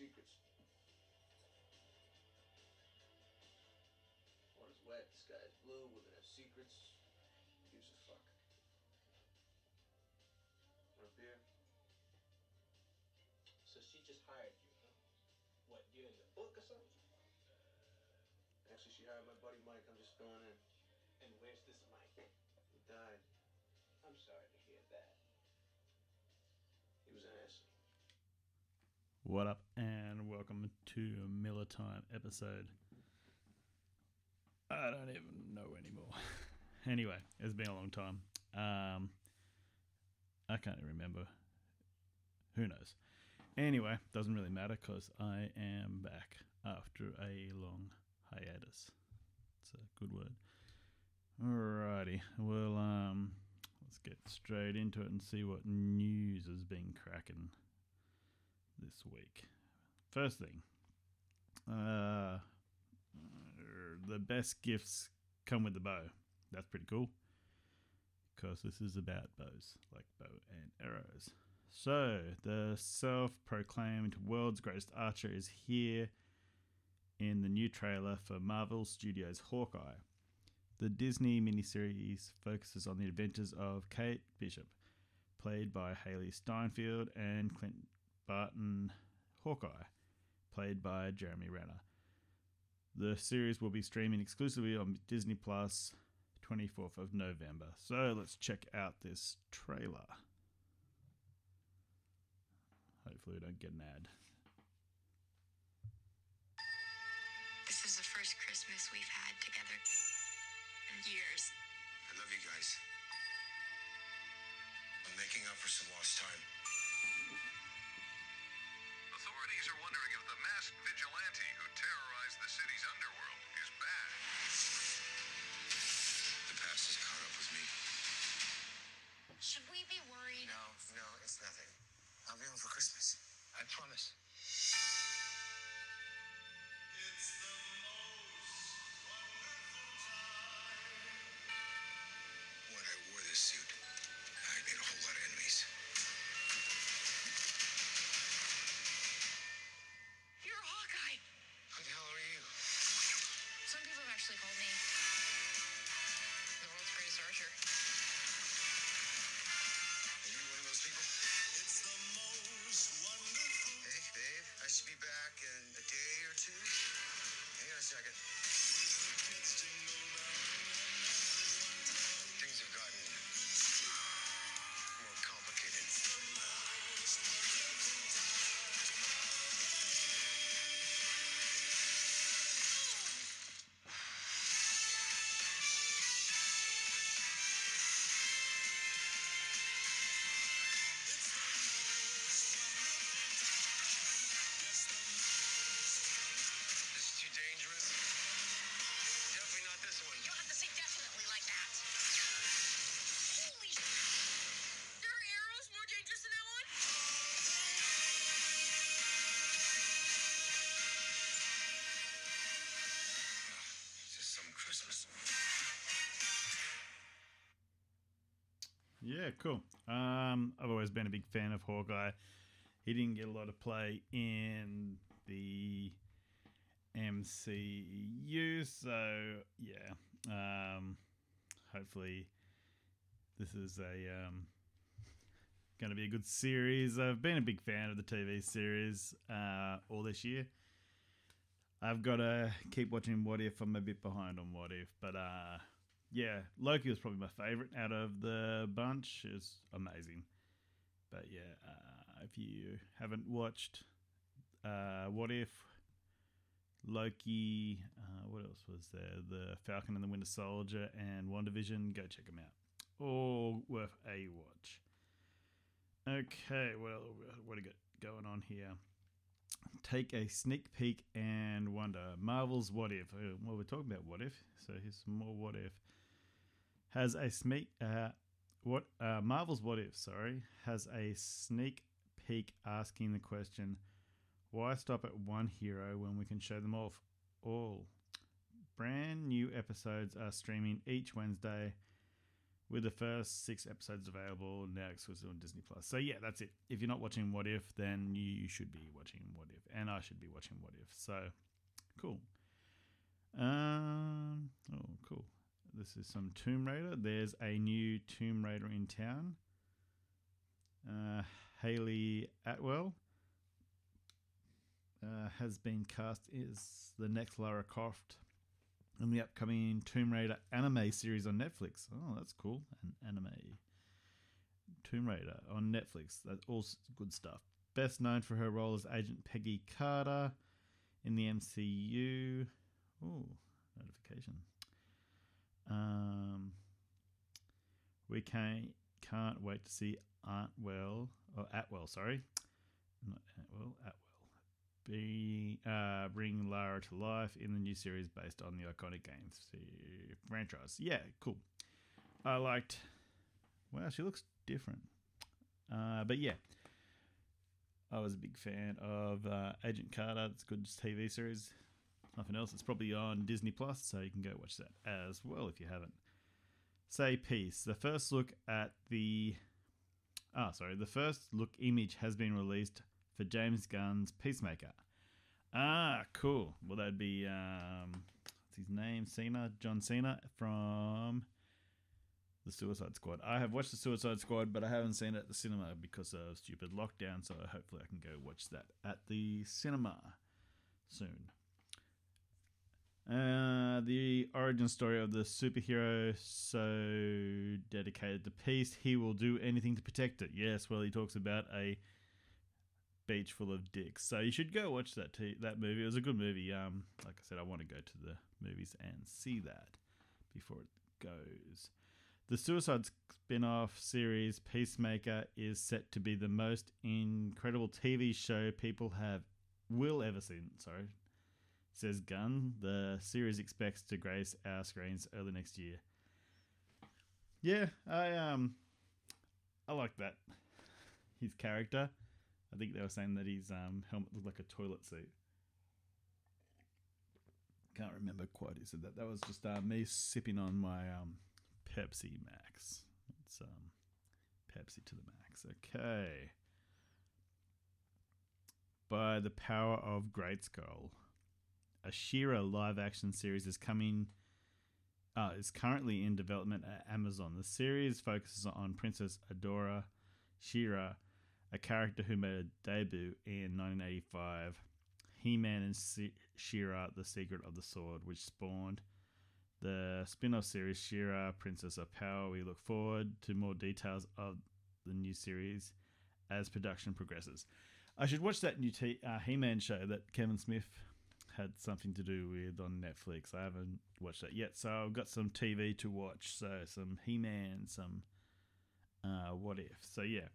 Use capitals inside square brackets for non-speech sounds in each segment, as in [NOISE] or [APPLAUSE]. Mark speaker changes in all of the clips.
Speaker 1: secrets. Water's wet, sky's blue, we're gonna have secrets. Gives a fuck. Want a beer?
Speaker 2: So she just hired you, huh? What, you in the book or something?
Speaker 1: Actually, she hired my buddy Mike. I'm just filling in.
Speaker 2: And where's this Mike?
Speaker 1: He died.
Speaker 2: I'm sorry
Speaker 3: What up, and welcome to a Miller Time episode. I don't even know anymore. [LAUGHS] anyway, it's been a long time. Um, I can't remember. Who knows? Anyway, doesn't really matter because I am back after a long hiatus. It's a good word. Alrighty, well, um, let's get straight into it and see what news has been cracking this week. First thing, uh, the best gifts come with the bow. That's pretty cool because this is about bows, like bow and arrows. So, the self proclaimed world's greatest archer is here in the new trailer for Marvel Studios' Hawkeye. The Disney miniseries focuses on the adventures of Kate Bishop, played by Hailee Steinfeld, and Clint Barton Hawkeye, played by Jeremy Renner. The series will be streaming exclusively on Disney Plus 24th of November. So let's check out this trailer. Hopefully, we don't get an ad.
Speaker 4: This is the first Christmas we've had together in years.
Speaker 5: I love you guys. I'm making up for some lost time.
Speaker 6: Authorities are wondering if the masked vigilante who terrorized the city's underworld is back.
Speaker 5: The past has caught up with me.
Speaker 4: Should we be worried?
Speaker 5: No, no, it's nothing. I'll be home for Christmas. I promise.
Speaker 3: Yeah, cool. Um, I've always been a big fan of Hawkeye. He didn't get a lot of play in the MCU, so yeah. Um, hopefully, this is a um, going to be a good series. I've been a big fan of the TV series uh, all this year. I've got to keep watching What If. I'm a bit behind on What If, but uh, yeah, Loki was probably my favorite out of the bunch. It's amazing. But yeah, uh, if you haven't watched uh, What If, Loki, uh, what else was there? The Falcon and the Winter Soldier and WandaVision, go check them out. All worth a watch. Okay, well, what do we got going on here? Take a sneak peek and wonder. Marvel's What If. Uh, Well, we're talking about What If, so here's some more What If has a sneak uh, what uh, Marvel's What If, sorry, has a sneak peek asking the question, why stop at one hero when we can show them off all? Brand new episodes are streaming each Wednesday with the first six episodes available now exclusive on Disney Plus. So yeah, that's it. If you're not watching What If, then you should be watching What If, and I should be watching What If. So cool. Um. Oh, cool. This is some Tomb Raider. There's a new Tomb Raider in town. Uh, Hayley Atwell uh, has been cast as the next Lara Croft in the upcoming Tomb Raider anime series on Netflix. Oh, that's cool. An anime. Tomb Raider on Netflix. That's all good stuff. Best known for her role as Agent Peggy Carter in the MCU. Oh, notification. Um, we can't can't wait to see Antwell or Atwell, sorry, not Atwell, Atwell, be uh, bring Lara to life in the new series based on the iconic games franchise. Yeah, cool. I liked. Wow, she looks different. Uh, but yeah, I was a big fan of uh, Agent Carter. It's a good TV series. Nothing else. It's probably on Disney Plus, so you can go watch that as well if you haven't. Say peace. The first look at the ah sorry, the first look image has been released for James Gunn's Peacemaker. Ah, cool. Well, that'd be um, what's his name? Cena, John Cena from the Suicide Squad. I have watched the Suicide Squad, but I haven't seen it at the cinema because of stupid lockdown. So hopefully, I can go watch that at the cinema soon. Uh, the origin story of the superhero so dedicated to peace, he will do anything to protect it. Yes, well, he talks about a beach full of dicks. So you should go watch that t- that movie. It was a good movie. Um, like I said, I want to go to the movies and see that before it goes. The Suicide spin-off series Peacemaker is set to be the most incredible TV show people have will ever seen. Sorry, says Gunn. The series expects to grace our screens early next year. Yeah, I um, I like that. His character. I think they were saying that his um helmet looked like a toilet seat. Can't remember quite who said that. That was just uh, me sipping on my um Pepsi Max. It's um Pepsi to the max. Okay. By the power of Grayskull a She-Ra live action series is coming uh, is currently in development at Amazon. The series focuses on Princess Adora She-Ra, a character who made a debut in 1985. He-Man and She-Ra: The Secret of the Sword, which spawned the spin-off series She-Ra: Princess of Power. We look forward to more details of the new series as production progresses. I should watch that new t- uh, He-Man show that Kevin Smith had something to do with on Netflix. I haven't watched that yet, so I've got some TV to watch. So some He Man, some uh, What If. So yeah,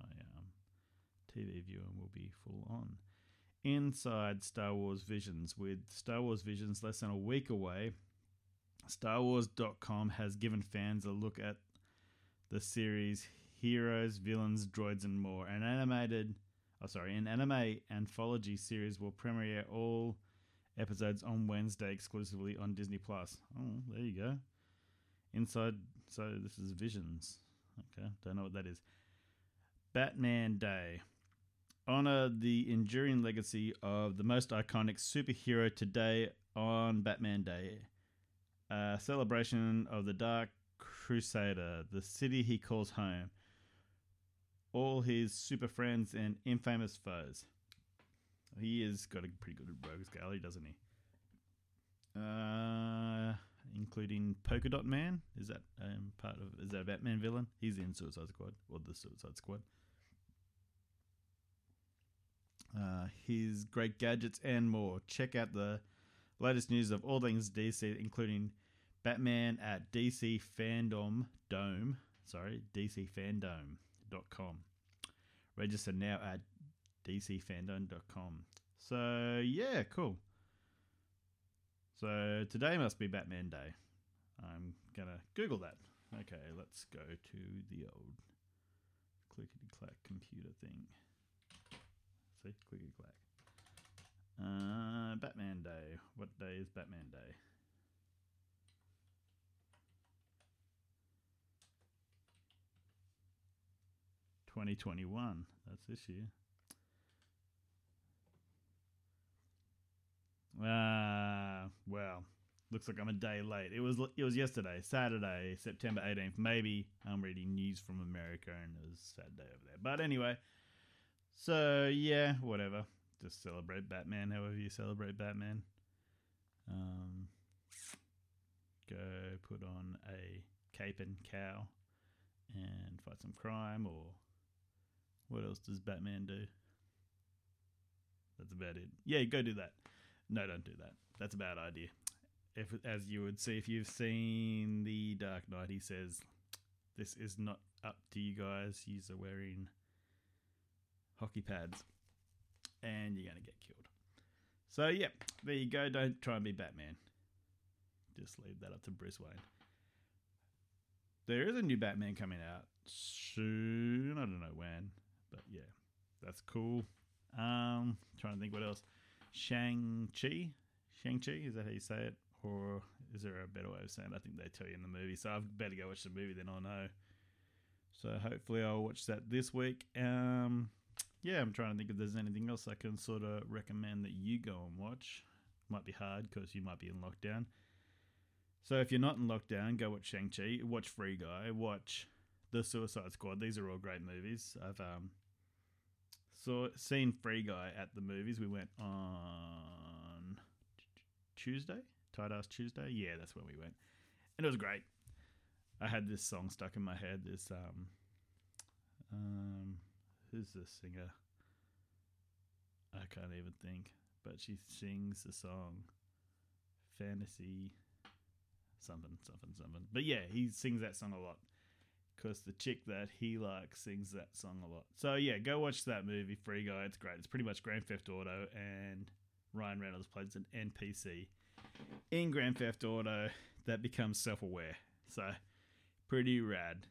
Speaker 3: my um, TV viewing will be full on. Inside Star Wars Visions, with Star Wars Visions less than a week away, StarWars.com has given fans a look at the series heroes, villains, droids, and more. An animated oh sorry, an anime anthology series will premiere all episodes on Wednesday exclusively on Disney Plus. Oh, there you go. Inside, so this is Visions. Okay, don't know what that is. Batman Day. Honor the enduring legacy of the most iconic superhero today on Batman Day. A celebration of the Dark Crusader, the city he calls home all his super friends and infamous foes. He has got a pretty good rogues gallery, doesn't he? Uh, including Polka Dot Man. Is that um, part of? Is that a Batman villain? He's in Suicide Squad or the Suicide Squad. Uh, his great gadgets and more. Check out the latest news of all things DC, including Batman at DC Fandom Dome. Sorry, DC Fandom com. Register now at dcfandom.com. So, yeah, cool. So, today must be Batman Day. I'm going to Google that. Okay, let's go to the old clickety clack computer thing. See, clickety clack. Uh, Batman Day. What day is Batman Day? 2021. That's this year. Ah, well, looks like I'm a day late. It was it was yesterday, Saturday, September 18th. Maybe I'm reading news from America and it was a sad day over there. But anyway, so yeah, whatever. Just celebrate Batman however you celebrate Batman. Um, go put on a cape and cow and fight some crime or what else does Batman do? That's about it. Yeah, go do that. No, don't do that. That's a bad idea. If, as you would see if you've seen the Dark Knight, he says, "This is not up to you guys. You're wearing hockey pads, and you're gonna get killed." So yeah, there you go. Don't try and be Batman. Just leave that up to Bruce Wayne. There is a new Batman coming out soon. I don't know when, but yeah, that's cool. Um, trying to think what else. Shang Chi, Shang Chi. Is that how you say it, or is there a better way of saying? it? I think they tell you in the movie. So I've better go watch the movie, then I'll know. So hopefully I'll watch that this week. Um, yeah, I'm trying to think if there's anything else I can sort of recommend that you go and watch. Might be hard because you might be in lockdown. So if you're not in lockdown, go watch Shang Chi. Watch Free Guy. Watch The Suicide Squad. These are all great movies. I've um saw seen Free Guy at the movies. We went on Tuesday, Tight Ass Tuesday. Yeah, that's when we went, and it was great. I had this song stuck in my head. This um um who's the singer? I can't even think, but she sings the song Fantasy something something something. But yeah, he sings that song a lot because the chick that he likes sings that song a lot. So yeah, go watch that movie, Free Guy. It's great. It's pretty much Grand Theft Auto, and Ryan Reynolds plays an NPC in Grand Theft Auto that becomes self-aware. So pretty rad.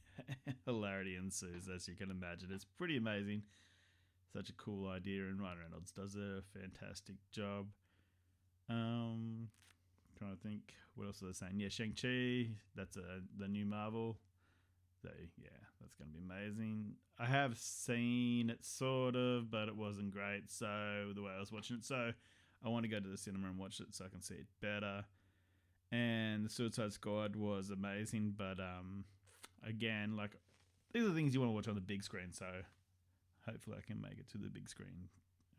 Speaker 3: [LAUGHS] Hilarity ensues, as you can imagine. It's pretty amazing. Such a cool idea, and Ryan Reynolds does a fantastic job. Um, trying to think what else are they saying? Yeah, Shang Chi. That's a the new Marvel. So yeah, that's gonna be amazing. I have seen it sort of, but it wasn't great. So the way I was watching it, so I want to go to the cinema and watch it so I can see it better. And the Suicide Squad was amazing, but um, again, like these are things you want to watch on the big screen. So hopefully, I can make it to the big screen.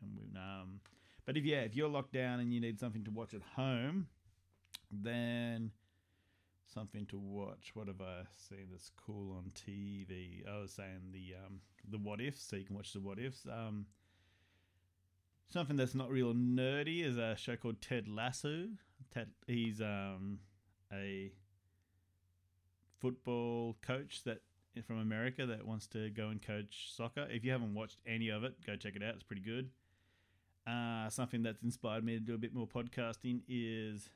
Speaker 3: And we um, but if yeah, if you're locked down and you need something to watch at home, then something to watch. What have I seen that's cool on TV? I was saying the um, the what ifs, so you can watch the what ifs. Um, something that's not real nerdy is a show called Ted Lasso. Ted, he's um, a football coach that from America that wants to go and coach soccer. If you haven't watched any of it, go check it out. It's pretty good. Uh, something that's inspired me to do a bit more podcasting is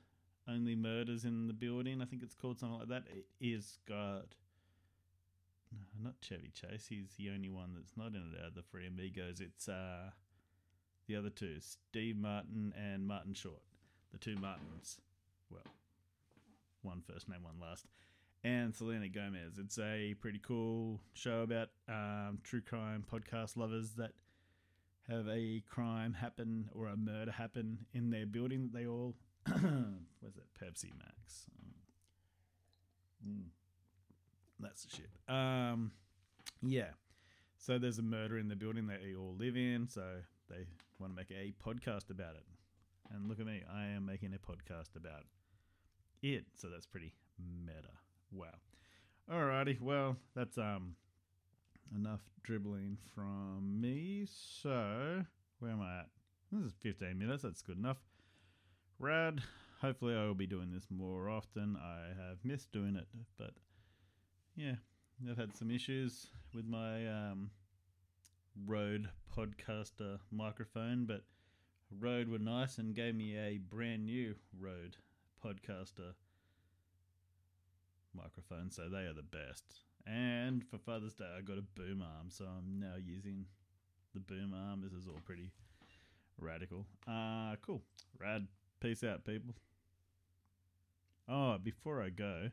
Speaker 3: only murders in the building. I think it's called something like that. It is got no, not Chevy Chase. He's the only one that's not in it out of the three amigos. It's uh, the other two, Steve Martin and Martin Short, the two Martins. Well, one first name, one last. And Selena Gomez. It's a pretty cool show about um, true crime podcast lovers that have a crime happen or a murder happen in their building that they all [CLEARS THROAT] was it Pepsi Max? Mm. That's the shit. Um, yeah. So there's a murder in the building that they all live in. So they want to make a podcast about it. And look at me, I am making a podcast about it. So that's pretty meta. Wow. Alrighty. Well, that's um enough dribbling from me. So where am I at? This is 15 minutes. That's good enough. Rad. Hopefully, I will be doing this more often. I have missed doing it, but yeah, I've had some issues with my um, Rode Podcaster microphone, but Rode were nice and gave me a brand new Rode Podcaster microphone, so they are the best. And for Father's Day, I got a boom arm, so I'm now using the boom arm. This is all pretty radical. Uh, cool. Rad. Peace out, people. Oh, before I go,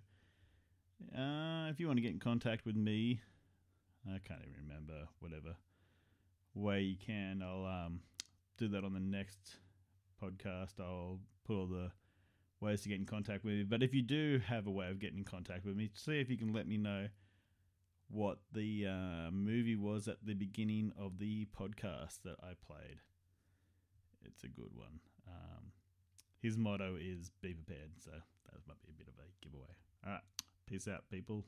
Speaker 3: uh, if you want to get in contact with me, I can't even remember whatever way you can. I'll um, do that on the next podcast. I'll put all the ways to get in contact with me. But if you do have a way of getting in contact with me, see if you can let me know what the uh, movie was at the beginning of the podcast that I played. It's a good one. Um, his motto is "Be prepared," so that might be a bit of a giveaway. All right, peace out, people.